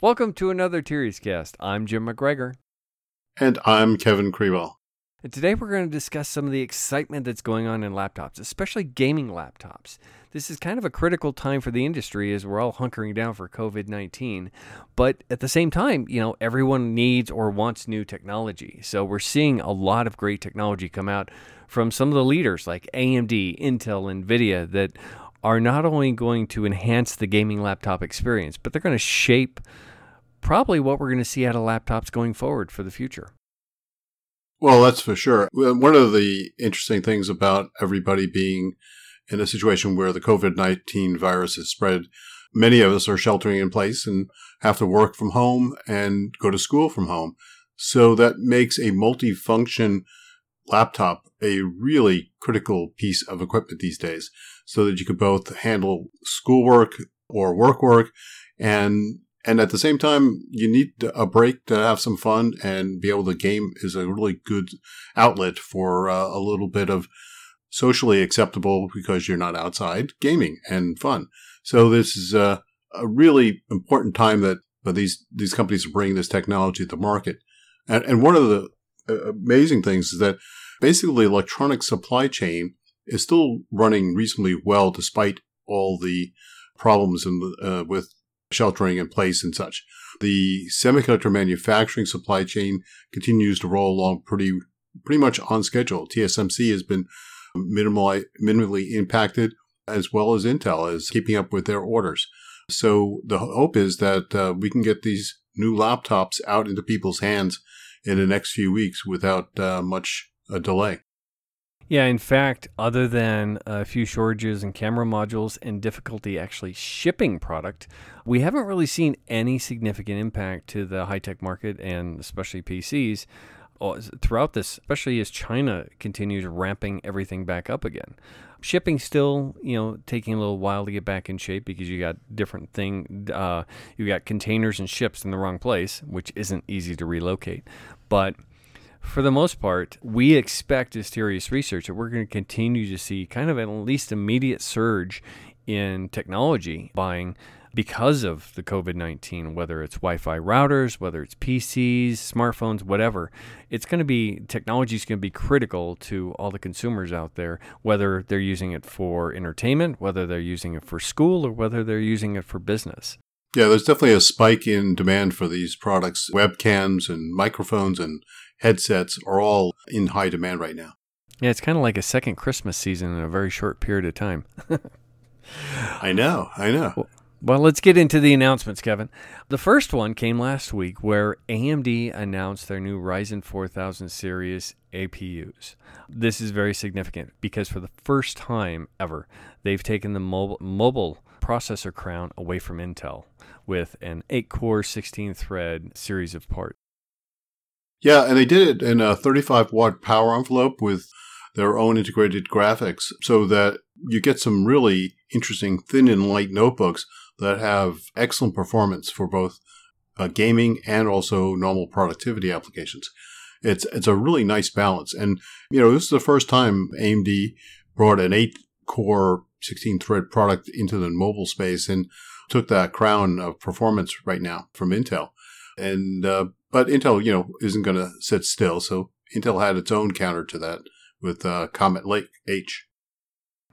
Welcome to another Tirias Cast. I'm Jim McGregor. And I'm Kevin Krewell. And today we're going to discuss some of the excitement that's going on in laptops, especially gaming laptops. This is kind of a critical time for the industry as we're all hunkering down for COVID 19. But at the same time, you know, everyone needs or wants new technology. So we're seeing a lot of great technology come out from some of the leaders like AMD, Intel, NVIDIA that are not only going to enhance the gaming laptop experience, but they're going to shape probably what we're going to see out of laptops going forward for the future. Well, that's for sure. One of the interesting things about everybody being in a situation where the COVID 19 virus has spread, many of us are sheltering in place and have to work from home and go to school from home. So that makes a multifunction laptop a really critical piece of equipment these days so that you can both handle schoolwork or work work and and at the same time, you need a break to have some fun and be able to game is a really good outlet for uh, a little bit of socially acceptable because you're not outside gaming and fun. So this is a, a really important time that these these companies are bringing this technology to the market. And, and one of the uh, amazing things is that basically electronic supply chain is still running reasonably well despite all the problems in, uh, with sheltering in place and such. The semiconductor manufacturing supply chain continues to roll along pretty pretty much on schedule. TSMC has been minimally, minimally impacted, as well as Intel is keeping up with their orders. So the hope is that uh, we can get these new laptops out into people's hands in the next few weeks without uh, much uh, delay. Yeah, in fact, other than a few shortages in camera modules and difficulty actually shipping product, we haven't really seen any significant impact to the high tech market and especially PCs uh, throughout this, especially as China continues ramping everything back up again. Shipping still, you know, taking a little while to get back in shape because you got different thing, uh, you got containers and ships in the wrong place, which isn't easy to relocate. But for the most part, we expect as Tirias Research that we're going to continue to see kind of at least immediate surge in technology buying because of the COVID 19, whether it's Wi Fi routers, whether it's PCs, smartphones, whatever. It's going to be, technology is going to be critical to all the consumers out there, whether they're using it for entertainment, whether they're using it for school, or whether they're using it for business. Yeah, there's definitely a spike in demand for these products. Webcams and microphones and headsets are all in high demand right now. Yeah, it's kind of like a second Christmas season in a very short period of time. I know, I know. Well, let's get into the announcements, Kevin. The first one came last week where AMD announced their new Ryzen 4000 series APUs. This is very significant because for the first time ever, they've taken the mobile, mobile processor crown away from Intel with an 8 core, 16 thread series of parts. Yeah, and they did it in a 35 watt power envelope with their own integrated graphics so that you get some really interesting thin and light notebooks that have excellent performance for both uh, gaming and also normal productivity applications. It's it's a really nice balance, and you know this is the first time AMD brought an eight core 16 thread product into the mobile space and took that crown of performance right now from Intel. And uh, but Intel, you know, isn't going to sit still. So Intel had its own counter to that with uh, Comet Lake H.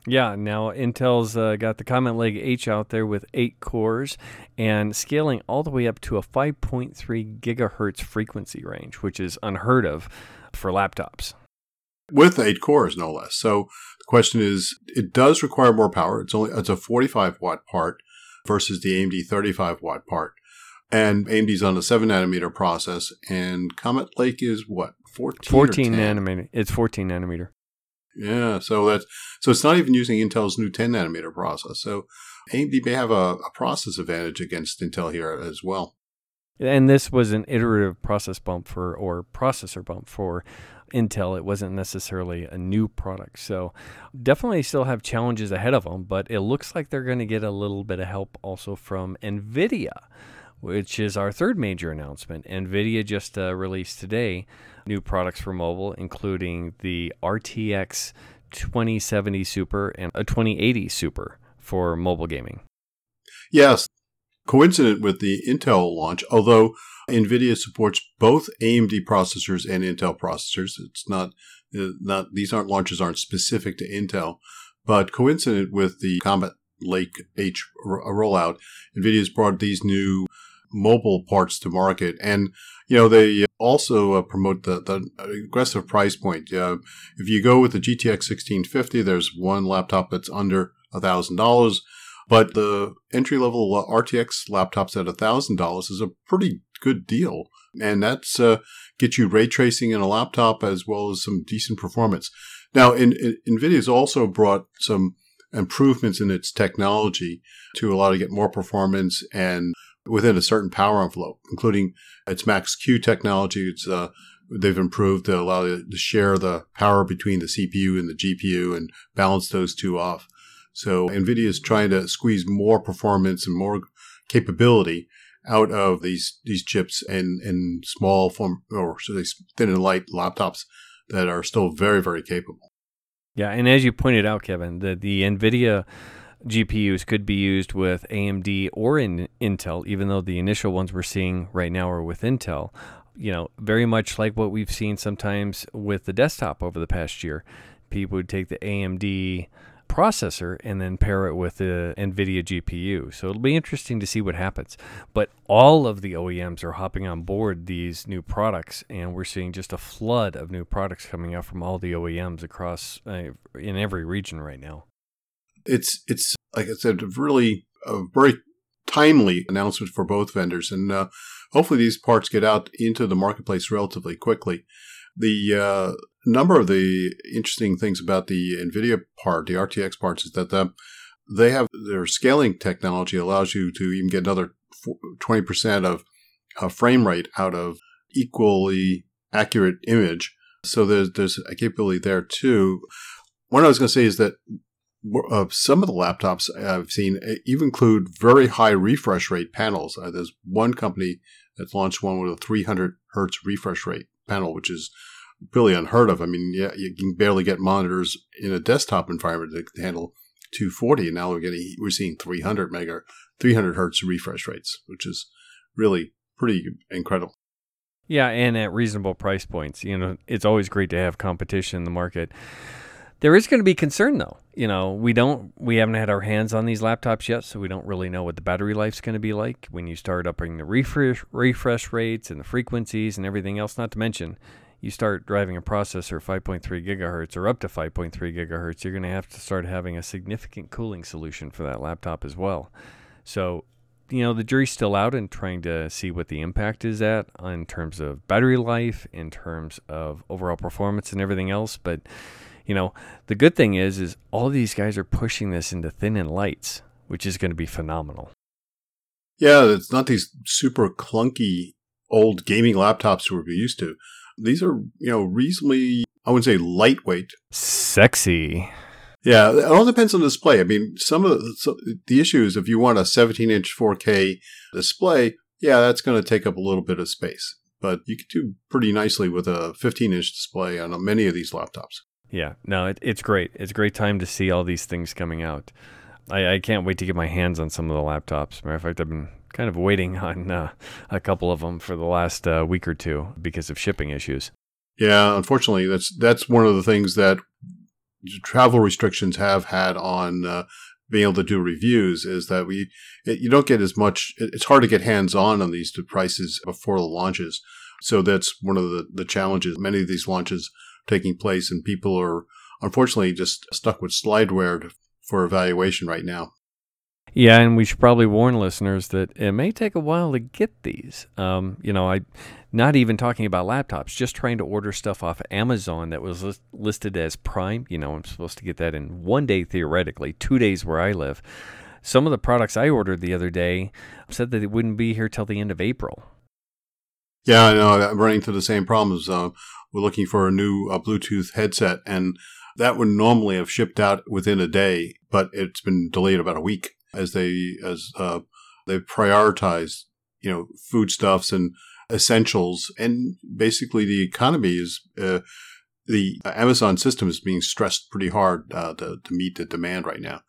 Yeah, now Intel's uh, got the Comet Lake H out there with eight cores and scaling all the way up to a 5.3 gigahertz frequency range, which is unheard of for laptops. With eight cores, no less. So the question is, it does require more power. It's only it's a 45 watt part versus the AMD 35 watt part. And AMD's on a 7 nanometer process, and Comet Lake is what? 14? 14 nanometer. It's 14 nanometer. Yeah, so that's so it's not even using Intel's new 10 nanometer process. So AMD may have a, a process advantage against Intel here as well. And this was an iterative process bump for or processor bump for Intel. It wasn't necessarily a new product. So definitely still have challenges ahead of them, but it looks like they're going to get a little bit of help also from Nvidia which is our third major announcement. NVIDIA just uh, released today new products for mobile, including the RTX 2070 Super and a 2080 Super for mobile gaming. Yes, coincident with the Intel launch, although NVIDIA supports both AMD processors and Intel processors. It's not, uh, not these aren't launches aren't specific to Intel, but coincident with the Comet Lake H rollout, NVIDIA's brought these new mobile parts to market. And, you know, they also uh, promote the, the aggressive price point. Uh, if you go with the GTX 1650, there's one laptop that's under a $1,000. But the entry level RTX laptops at $1,000 is a pretty good deal. And that's uh, get you ray tracing in a laptop as well as some decent performance. Now, in, in, NVIDIA's also brought some improvements in its technology to allow to get more performance and within a certain power envelope, including its Max-Q technology. It's uh, they've improved to allow to share the power between the CPU and the GPU and balance those two off. So NVIDIA is trying to squeeze more performance and more capability out of these these chips in in small form or I say thin and light laptops that are still very very capable. Yeah, and as you pointed out, Kevin, the the NVIDIA GPUs could be used with AMD or in Intel, even though the initial ones we're seeing right now are with Intel. You know, very much like what we've seen sometimes with the desktop over the past year. People would take the AMD processor and then pair it with the NVIDIA GPU. So it'll be interesting to see what happens. But all of the OEMs are hopping on board these new products, and we're seeing just a flood of new products coming out from all the OEMs across uh, in every region right now. It's it's like I said, a really a very timely announcement for both vendors, and uh, hopefully these parts get out into the marketplace relatively quickly. The uh, number of the interesting things about the NVIDIA part, the RTX parts, is that the, they have their scaling technology allows you to even get another 20% of a frame rate out of equally accurate image. So there's, there's a capability there too. What I was going to say is that uh, some of the laptops I've seen even include very high refresh rate panels. Uh, there's one company that's launched one with a 300 hertz refresh rate panel, which is really unheard of. I mean, yeah, you can barely get monitors in a desktop environment to handle 240, and now we're getting we're seeing 300 mega, 300 hertz refresh rates, which is really pretty incredible. Yeah, and at reasonable price points. You know, it's always great to have competition in the market. There is going to be concern though. You know, we don't we haven't had our hands on these laptops yet, so we don't really know what the battery life's going to be like when you start upping the refresh refresh rates and the frequencies and everything else, not to mention you start driving a processor 5.3 gigahertz or up to 5.3 gigahertz, you're going to have to start having a significant cooling solution for that laptop as well. So, you know, the jury's still out in trying to see what the impact is at in terms of battery life, in terms of overall performance and everything else. But, you know, the good thing is, is all these guys are pushing this into thin and lights, which is going to be phenomenal. Yeah, it's not these super clunky old gaming laptops we're used to these are, you know, reasonably, I would say lightweight. Sexy. Yeah, it all depends on the display. I mean, some of the, so the issue is if you want a 17 inch 4K display, yeah, that's going to take up a little bit of space. But you can do pretty nicely with a 15 inch display on many of these laptops. Yeah, no, it, it's great. It's a great time to see all these things coming out. I, I can't wait to get my hands on some of the laptops. Matter of fact, I've been kind of waiting on uh, a couple of them for the last uh, week or two because of shipping issues. Yeah, unfortunately, that's that's one of the things that travel restrictions have had on uh, being able to do reviews is that we it, you don't get as much. It's hard to get hands on on these prices before the launches. So that's one of the, the challenges. Many of these launches taking place, and people are unfortunately just stuck with slideware for evaluation right now. Yeah, and we should probably warn listeners that it may take a while to get these. Um, you know, I not even talking about laptops, just trying to order stuff off of Amazon that was list, listed as Prime. You know, I'm supposed to get that in one day theoretically, two days where I live. Some of the products I ordered the other day said that it wouldn't be here till the end of April. Yeah, I know. I'm running into the same problems. Uh, we're looking for a new uh, Bluetooth headset, and that would normally have shipped out within a day, but it's been delayed about a week as they as uh, they prioritize you know, foodstuffs and essentials. And basically the economy is, uh, the Amazon system is being stressed pretty hard uh, to, to meet the demand right now.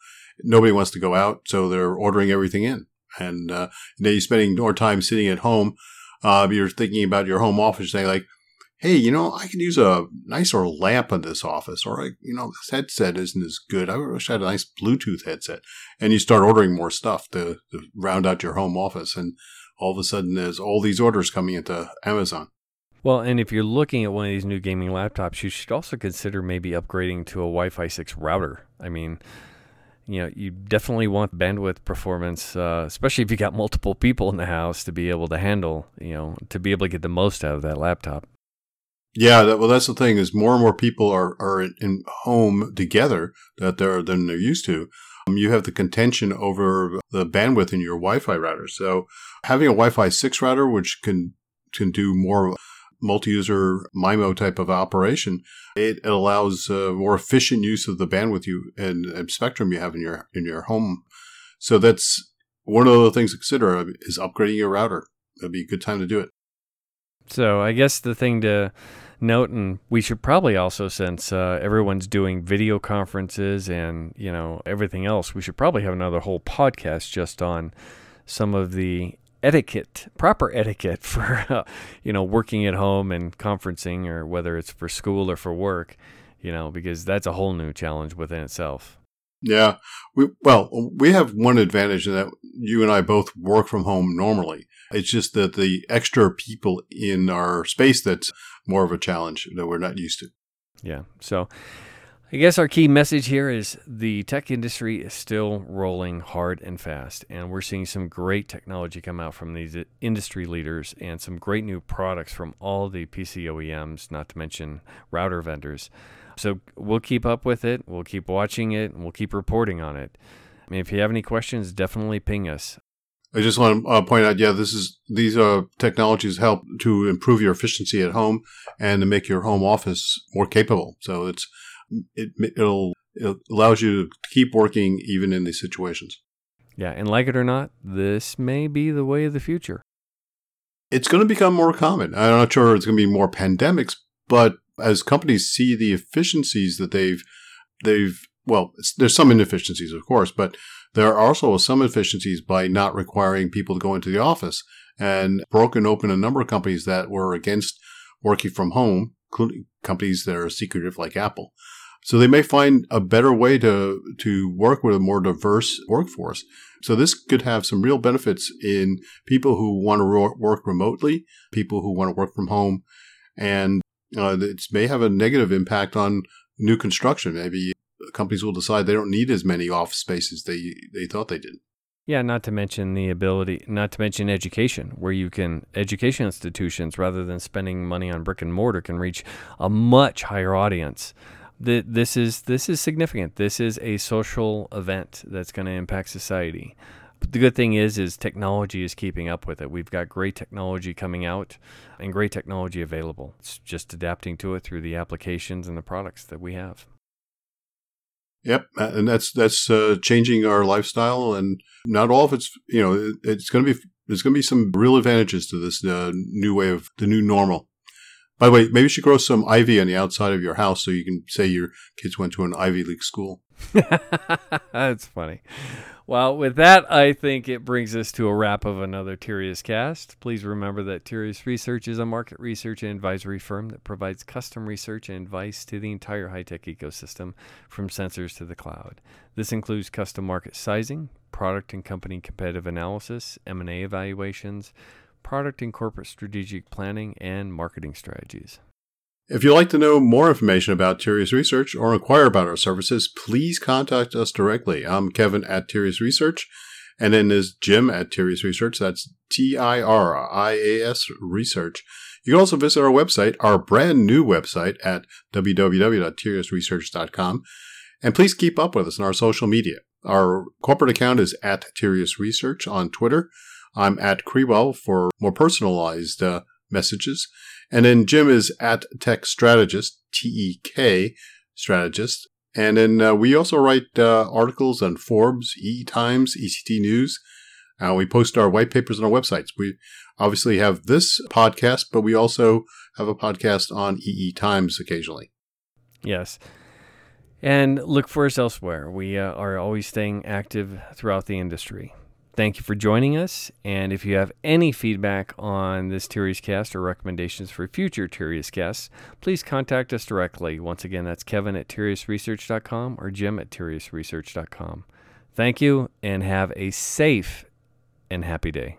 Nobody wants to go out, so they're ordering everything in. And uh, then you're spending more time sitting at home. Uh, you're thinking about your home office, saying like, "Hey, you know, I could use a nicer lamp in this office," or you know, this headset isn't as good. I wish I had a nice Bluetooth headset. And you start ordering more stuff to, to round out your home office, and all of a sudden, there's all these orders coming into Amazon. Well, and if you're looking at one of these new gaming laptops, you should also consider maybe upgrading to a Wi-Fi 6 router. I mean, you know, you definitely want bandwidth performance, uh, especially if you got multiple people in the house to be able to handle, you know, to be able to get the most out of that laptop. Yeah, that, well, that's the thing is more and more people are are in home together that they're than they're used to. Um, you have the contention over the bandwidth in your Wi-Fi router. So having a Wi-Fi six router, which can can do more multi-user MIMO type of operation, it allows uh, more efficient use of the bandwidth you and, and, spectrum you have in your in your home. So that's one of the things to consider uh, is upgrading your router. That'd be a good time to do it. So I guess the thing to note, and we should probably also, since uh, everyone's doing video conferences and you know everything else, we should probably have another whole podcast just on some of the etiquette, proper etiquette for uh, you know working at home and conferencing, or whether it's for school or for work, you know, because that's a whole new challenge within itself. Yeah, we well we have one advantage in that you and I both work from home normally. It's just that the extra people in our space that's more of a challenge that we're not used to. Yeah. So I guess our key message here is the tech industry is still rolling hard and fast, and we're seeing some great technology come out from these industry leaders and some great new products from all the PC OEMs, not to mention router vendors. So we'll keep up with it, we'll keep watching it, and we'll keep reporting on it. I mean, if you have any questions, definitely ping us. I just want to uh, point out, yeah, this is these uh, technologies help to improve your efficiency at home and to make your home office more capable. So it's it it'll it allows you to keep working even in these situations. Yeah, and like it or not, this may be the way of the future. It's going to become more common. I'm not sure it's going to be more pandemics, but as companies see the efficiencies that they've they've well, there's some inefficiencies, of course, but there are also some efficiencies by not requiring people to go into the office and broken open a number of companies that were against working from home, including companies that are secretive like Apple. So they may find a better way to, to work with a more diverse workforce. So this could have some real benefits in people who want to work remotely, people who want to work from home, and uh, it may have a negative impact on new construction. Maybe companies will decide they don't need as many office spaces they they thought they did. Yeah, not to mention the ability, not to mention education, where you can, education institutions, rather than spending money on brick and mortar, can reach a much higher audience this is this is significant. This is a social event that's going to impact society. But the good thing is, is technology is keeping up with it. We've got great technology coming out and great technology available. It's just adapting to it through the applications and the products that we have. Yep, and that's that's uh, changing our lifestyle, and not all of it's you know it's going to be there's going to be some real advantages to this uh, new way of the new normal. By the way, maybe you should grow some ivy on the outside of your house so you can say your kids went to an Ivy League school. That's funny. Well, with that, I think it brings us to a wrap of another Tirias cast. Please remember that Tirias Research is a market research and advisory firm that provides custom research and advice to the entire high tech ecosystem from sensors to the cloud. This includes custom market sizing, product and company competitive analysis, M&A evaluations, product and corporate strategic planning, and marketing strategies. If you'd like to know more information about Tirias Research or inquire about our services, please contact us directly. I'm Kevin at Tirias Research, and then there's Jim at Tirias Research. That's T I R I A S Research. You can also visit our website, our brand new website at www.tiriasresearch.com. And please keep up with us on our social media. Our corporate account is at Tirias Research on Twitter. I'm at Krewell for more personalized uh, messages. And then Jim is at Tech Strategist, T E K Strategist. And then uh, we also write uh, articles on Forbes, E Times, ECT News, Uh, we post our white papers on our websites. We obviously have this podcast, but we also have a podcast on EE Times occasionally. Yes. And look for us elsewhere. We uh, are always staying active throughout the industry. Thank you for joining us. And if you have any feedback on this Tirias cast or recommendations for future Tirias casts, please contact us directly. Once again, that's Kevin at TiriasResearch.com or Jim at TiriasResearch.com. Thank you and have a safe and happy day.